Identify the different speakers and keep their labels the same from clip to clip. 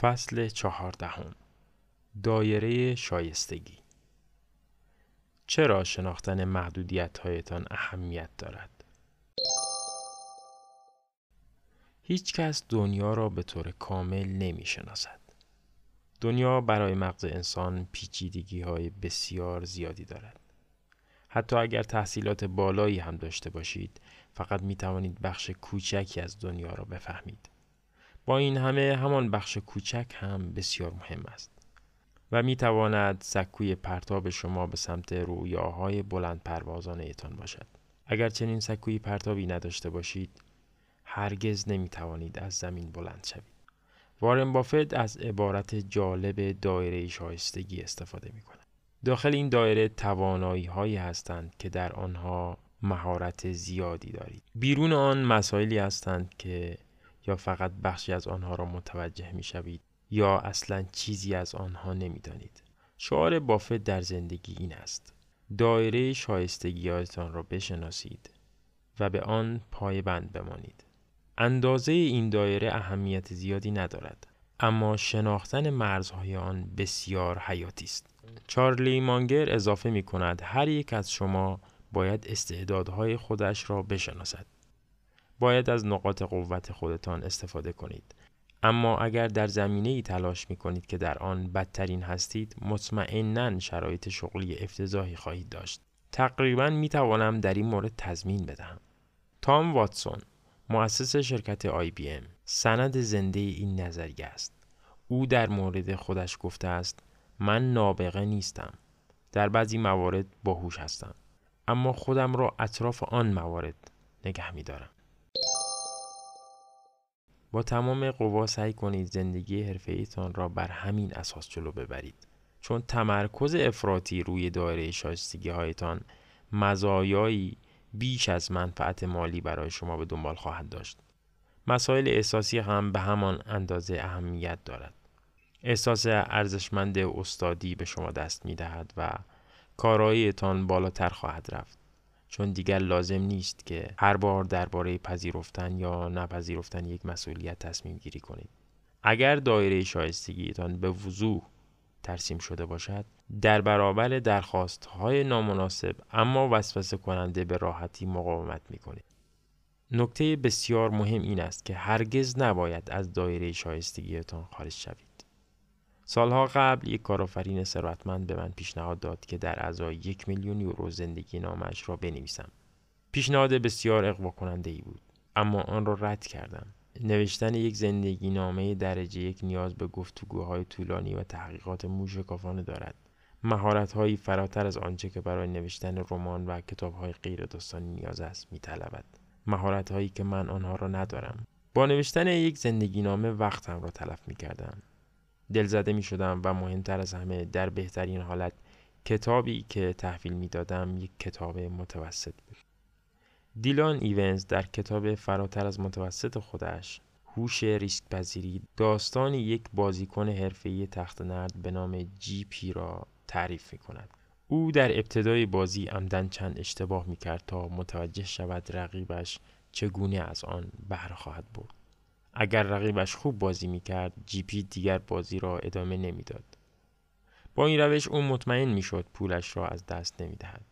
Speaker 1: فصل چهاردهم دایره شایستگی چرا شناختن محدودیت هایتان اهمیت دارد؟ هیچ کس دنیا را به طور کامل نمی شناسد. دنیا برای مغز انسان پیچیدگی های بسیار زیادی دارد. حتی اگر تحصیلات بالایی هم داشته باشید فقط می توانید بخش کوچکی از دنیا را بفهمید. این همه همان بخش کوچک هم بسیار مهم است و می تواند سکوی پرتاب شما به سمت رویاهای بلند پروازان ایتان باشد. اگر چنین سکوی پرتابی نداشته باشید هرگز نمی توانید از زمین بلند شوید. وارن بافت از عبارت جالب دایره شایستگی استفاده می کند. داخل این دایره توانایی هایی هستند که در آنها مهارت زیادی دارید. بیرون آن مسائلی هستند که یا فقط بخشی از آنها را متوجه می شوید یا اصلا چیزی از آنها نمی دانید. شعار بافت در زندگی این است. دایره شایستگیاتان را بشناسید و به آن پایبند بمانید. اندازه این دایره اهمیت زیادی ندارد اما شناختن مرزهای آن بسیار حیاتی است. چارلی مانگر اضافه می کند هر یک از شما باید استعدادهای خودش را بشناسد. باید از نقاط قوت خودتان استفاده کنید. اما اگر در زمینه ای تلاش می کنید که در آن بدترین هستید مطمئنا شرایط شغلی افتضاحی خواهید داشت. تقریبا می توانم در این مورد تضمین بدهم. تام واتسون مؤسس شرکت آی بی ام سند زنده این نظریه است. او در مورد خودش گفته است من نابغه نیستم. در بعضی موارد باهوش هستم. اما خودم را اطراف آن موارد نگه می دارم. با تمام قوا سعی کنید زندگی حرفه را بر همین اساس جلو ببرید. چون تمرکز افراطی روی دایره شایستگی هایتان مزایایی بیش از منفعت مالی برای شما به دنبال خواهد داشت. مسائل احساسی هم به همان اندازه اهمیت دارد. احساس ارزشمند استادی به شما دست می دهد و کارایتان بالاتر خواهد رفت. چون دیگر لازم نیست که هر بار درباره پذیرفتن یا نپذیرفتن یک مسئولیت تصمیم گیری کنید. اگر دایره شایستگیتان به وضوح ترسیم شده باشد در برابر درخواست های نامناسب اما وسوسه کننده به راحتی مقاومت می کنید. نکته بسیار مهم این است که هرگز نباید از دایره شایستگیتان خارج شوید. سالها قبل یک کارآفرین ثروتمند به من پیشنهاد داد که در ازای یک میلیون یورو زندگی نامش را بنویسم. پیشنهاد بسیار اقوا کننده ای بود اما آن را رد کردم. نوشتن یک زندگی نامه درجه یک نیاز به گفتگوهای طولانی و تحقیقات موشکافانه دارد. مهارت هایی فراتر از آنچه که برای نوشتن رمان و کتاب های غیر داستانی نیاز است میطلبد. مهارت هایی که من آنها را ندارم. با نوشتن یک زندگی نامه وقتم را تلف می کردم. دلزده می شدم و مهمتر از همه در بهترین حالت کتابی که تحویل می دادم یک کتاب متوسط بود. دیلان ایونز در کتاب فراتر از متوسط خودش هوش ریسک پذیری داستان یک بازیکن حرفه‌ای تخت نرد به نام جی پی را تعریف می کند. او در ابتدای بازی عمدن چند اشتباه می کرد تا متوجه شود رقیبش چگونه از آن بهره خواهد برد. اگر رقیبش خوب بازی می‌کرد جی پی دیگر بازی را ادامه نمی‌داد. با این روش او مطمئن می‌شد پولش را از دست نمی‌دهد.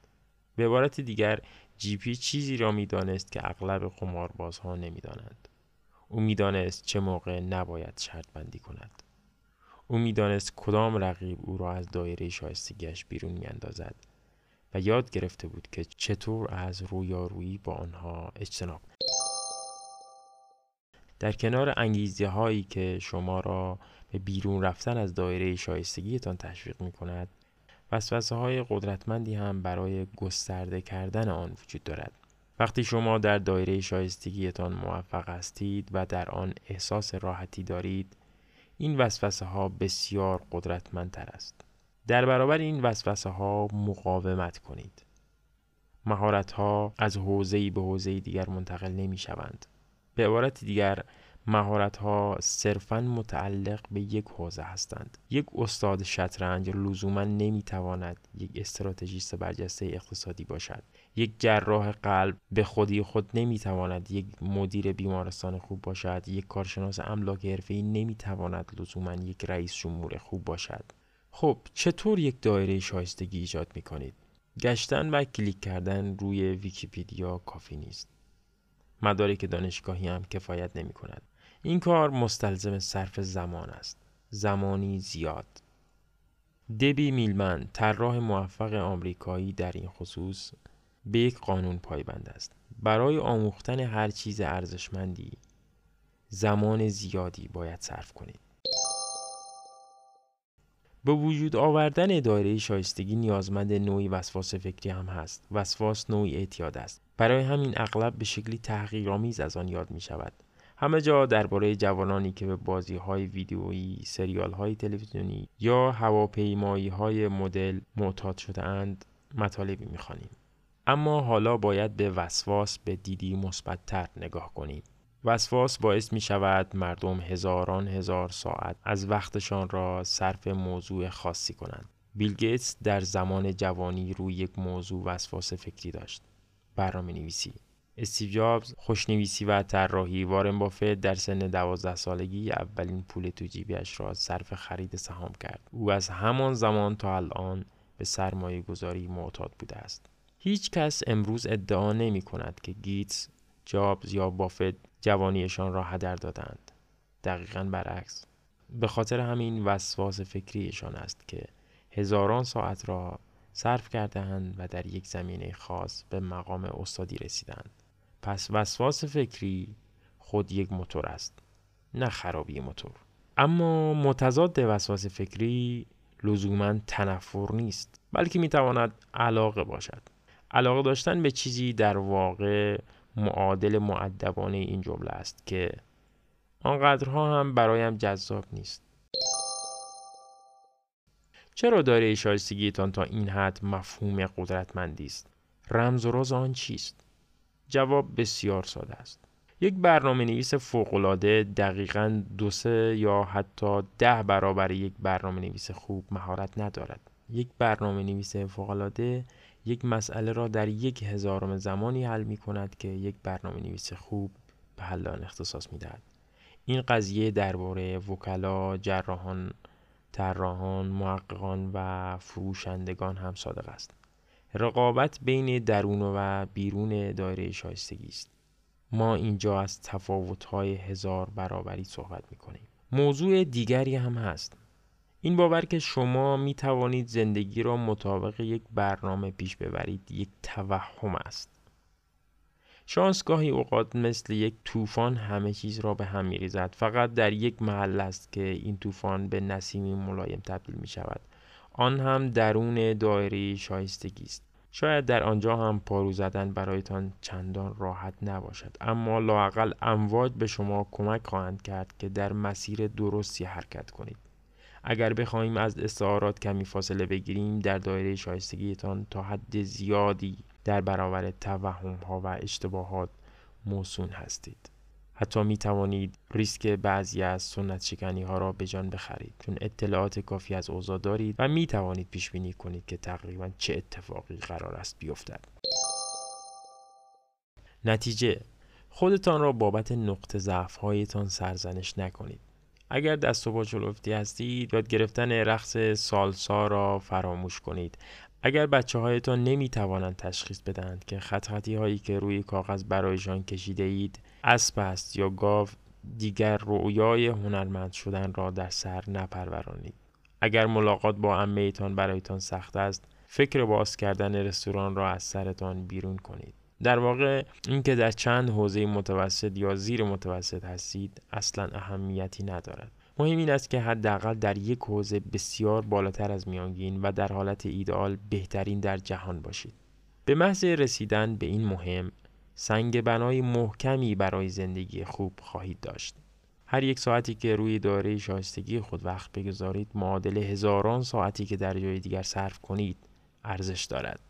Speaker 1: به عبارت دیگر جی پی چیزی را می‌دانست که اغلب قماربازها نمی‌دانند. او می‌دانست چه موقع نباید شرط بندی کند. او می‌دانست کدام رقیب او را از دایره شایستگیش بیرون میاندازد و یاد گرفته بود که چطور از رویارویی با آنها اجتناب در کنار انگیزه هایی که شما را به بیرون رفتن از دایره شایستگیتان تشویق می کند وسوسه های قدرتمندی هم برای گسترده کردن آن وجود دارد. وقتی شما در دایره شایستگیتان موفق هستید و در آن احساس راحتی دارید این وسوسه ها بسیار قدرتمندتر است. در برابر این وسوسه ها مقاومت کنید. مهارت ها از حوزه‌ای به حوزه دیگر منتقل نمی شوند به عبارت دیگر مهارت ها صرفا متعلق به یک حوزه هستند یک استاد شطرنج لزوما نمی‌تواند یک استراتژیست برجسته اقتصادی باشد یک جراح قلب به خودی خود نمی‌تواند یک مدیر بیمارستان خوب باشد یک کارشناس املاک حرفه‌ای نمی‌تواند لزوما یک رئیس جمهور خوب باشد خب چطور یک دایره شایستگی ایجاد می کنید؟ گشتن و کلیک کردن روی ویکیپیدیا کافی نیست. مدارک دانشگاهی هم کفایت نمی کند. این کار مستلزم صرف زمان است. زمانی زیاد. دبی میلمن طراح موفق آمریکایی در این خصوص به یک قانون پایبند است. برای آموختن هر چیز ارزشمندی زمان زیادی باید صرف کنید. به وجود آوردن دایره شایستگی نیازمند نوعی وسواس فکری هم هست. وسواس نوعی اعتیاد است. برای همین اغلب به شکلی تحقیرآمیز از آن یاد می شود. همه جا درباره جوانانی که به بازی های ویدیویی، سریال های تلویزیونی یا هواپیمایی های مدل معتاد شده اند مطالبی می‌خوانیم. اما حالا باید به وسواس به دیدی مثبتتر نگاه کنیم. وسواس باعث می شود مردم هزاران هزار ساعت از وقتشان را صرف موضوع خاصی کنند. بیل گیتس در زمان جوانی روی یک موضوع وسواس فکری داشت. برنامه نویسی استیو جابز خوشنویسی و طراحی وارن بافت در سن دوازده سالگی اولین پول تو جیبش را صرف خرید سهام کرد او از همان زمان تا الان به سرمایه گذاری معتاد بوده است هیچ کس امروز ادعا نمی کند که گیتس جابز یا بافت جوانیشان را هدر دادند. دقیقا برعکس. به خاطر همین وسواس فکریشان است که هزاران ساعت را صرف کردهاند و در یک زمینه خاص به مقام استادی رسیدند. پس وسواس فکری خود یک موتور است نه خرابی موتور. اما متضاد وسواس فکری لزوما تنفر نیست بلکه می‌تواند علاقه باشد. علاقه داشتن به چیزی در واقع معادل معدبانه این جمله است که آنقدرها هم برایم جذاب نیست. چرا داره شایستگیتان تا این حد مفهوم قدرتمندی است؟ رمز و راز آن چیست؟ جواب بسیار ساده است. یک برنامه نویس فوقالعاده دقیقا دو سه یا حتی ده برابر یک برنامه نویس خوب مهارت ندارد. یک برنامه نویس فوقالعاده یک مسئله را در یک هزارم زمانی حل می کند که یک برنامه نویس خوب به حل آن اختصاص می دهد. این قضیه درباره وکلا، جراحان، طراحان، محققان و فروشندگان هم صادق است. رقابت بین درون و بیرون دایره شایستگی است. ما اینجا از تفاوت‌های هزار برابری صحبت می‌کنیم. موضوع دیگری هم هست. این باور که شما می توانید زندگی را مطابق یک برنامه پیش ببرید یک توهم است. شانس گاهی اوقات مثل یک طوفان همه چیز را به هم می ریزد. فقط در یک محل است که این طوفان به نسیمی ملایم تبدیل می شود. آن هم درون دایره شایستگی است. شاید در آنجا هم پارو زدن برایتان چندان راحت نباشد اما لاقل امواج به شما کمک خواهند کرد که در مسیر درستی حرکت کنید اگر بخواهیم از استعارات کمی فاصله بگیریم در دایره شایستگیتان تا حد زیادی در برابر توهم ها و اشتباهات موسون هستید. حتی می توانید ریسک بعضی از سنت شکنی ها را به جان بخرید. چون اطلاعات کافی از اوضاع دارید و می توانید پیش بینی کنید که تقریبا چه اتفاقی قرار است بیفتد. نتیجه خودتان را بابت نقطه ضعف هایتان سرزنش نکنید. اگر دست و هستید یاد گرفتن رقص سالسا را فراموش کنید. اگر بچه هایتان نمی توانند تشخیص بدهند که خط هایی که روی کاغذ برایشان کشیده اید اسب است یا گاو دیگر رویای هنرمند شدن را در سر نپرورانید. اگر ملاقات با امیتان برایتان سخت است فکر باز کردن رستوران را از سرتان بیرون کنید. در واقع اینکه در چند حوزه متوسط یا زیر متوسط هستید اصلا اهمیتی ندارد. مهم این است که حداقل در یک حوزه بسیار بالاتر از میانگین و در حالت ایدئال بهترین در جهان باشید. به محض رسیدن به این مهم سنگ بنای محکمی برای زندگی خوب خواهید داشت. هر یک ساعتی که روی داره شایستگی خود وقت بگذارید معادل هزاران ساعتی که در جای دیگر صرف کنید ارزش دارد.